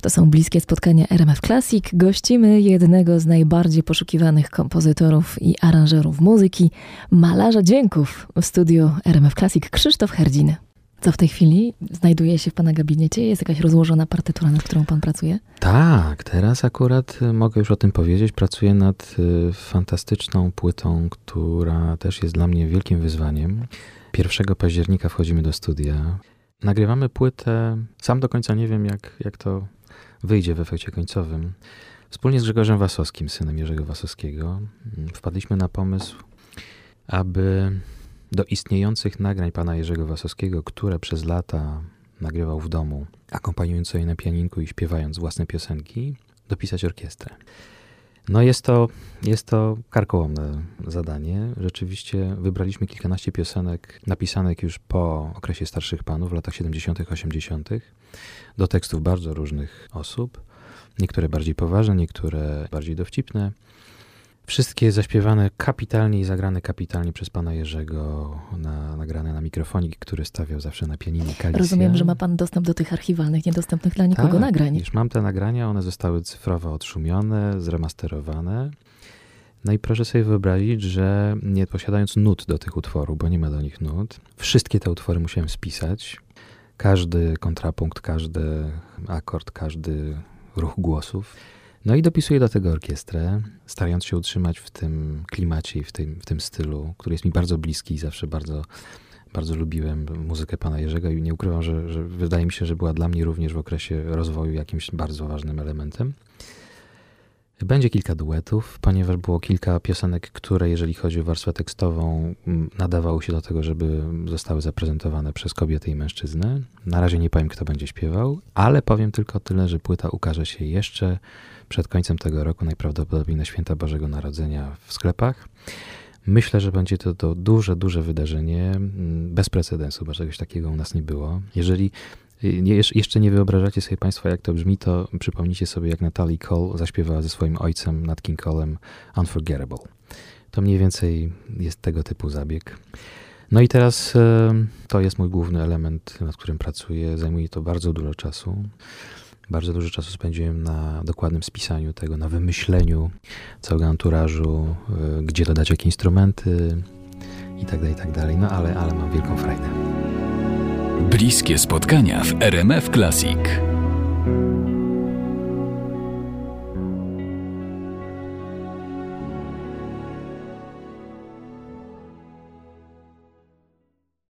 To są bliskie spotkania RMF Classic. Gościmy jednego z najbardziej poszukiwanych kompozytorów i aranżerów muzyki, malarza dźwięków w studiu RMF Classic, Krzysztof Herdzin. Co w tej chwili znajduje się w Pana gabinecie? Jest jakaś rozłożona partytura, nad którą Pan pracuje? Tak, teraz akurat y, mogę już o tym powiedzieć. Pracuję nad y, fantastyczną płytą, która też jest dla mnie wielkim wyzwaniem. 1 października wchodzimy do studia. Nagrywamy płytę. Sam do końca nie wiem, jak, jak to wyjdzie w efekcie końcowym. Wspólnie z Grzegorzem Wasowskim, synem Jerzego Wasowskiego, mm, wpadliśmy na pomysł, aby do istniejących nagrań pana Jerzego Wasowskiego, które przez lata nagrywał w domu, akompaniując sobie na pianinku i śpiewając własne piosenki, dopisać orkiestrę. No jest to, jest to karkołomne zadanie. Rzeczywiście wybraliśmy kilkanaście piosenek napisanych już po okresie starszych panów w latach 70., 80., do tekstów bardzo różnych osób. Niektóre bardziej poważne, niektóre bardziej dowcipne. Wszystkie zaśpiewane kapitalnie i zagrane kapitalnie przez pana Jerzego, na, nagrane na mikrofonik, który stawiał zawsze na pianinie Kalicja. Rozumiem, że ma pan dostęp do tych archiwalnych, niedostępnych dla nikogo tak, nagrań. Już mam te nagrania, one zostały cyfrowo odszumione, zremasterowane. No i proszę sobie wyobrazić, że nie posiadając nut do tych utworów, bo nie ma do nich nut, wszystkie te utwory musiałem spisać. Każdy kontrapunkt, każdy akord, każdy ruch głosów. No i dopisuję do tego orkiestrę, starając się utrzymać w tym klimacie i w tym, w tym stylu, który jest mi bardzo bliski i zawsze bardzo, bardzo lubiłem muzykę pana Jerzego i nie ukrywam, że, że wydaje mi się, że była dla mnie również w okresie rozwoju jakimś bardzo ważnym elementem. Będzie kilka duetów, ponieważ było kilka piosenek, które, jeżeli chodzi o warstwę tekstową, nadawały się do tego, żeby zostały zaprezentowane przez kobiety i mężczyznę. Na razie nie powiem, kto będzie śpiewał, ale powiem tylko tyle, że płyta ukaże się jeszcze przed końcem tego roku, najprawdopodobniej na święta Bożego Narodzenia w sklepach. Myślę, że będzie to, to duże, duże wydarzenie, bez precedensu, bo czegoś takiego u nas nie było. Jeżeli jeszcze nie wyobrażacie sobie Państwo, jak to brzmi, to przypomnijcie sobie, jak Natalie Cole zaśpiewała ze swoim ojcem, Nat King Colem, Unforgettable. To mniej więcej jest tego typu zabieg. No i teraz to jest mój główny element, nad którym pracuję. Zajmuje to bardzo dużo czasu. Bardzo dużo czasu spędziłem na dokładnym spisaniu tego, na wymyśleniu całego anturażu, y, gdzie dodać jakie instrumenty i tak dalej, i tak. No ale, ale mam wielką frajdę. Bliskie spotkania w RMF Classic.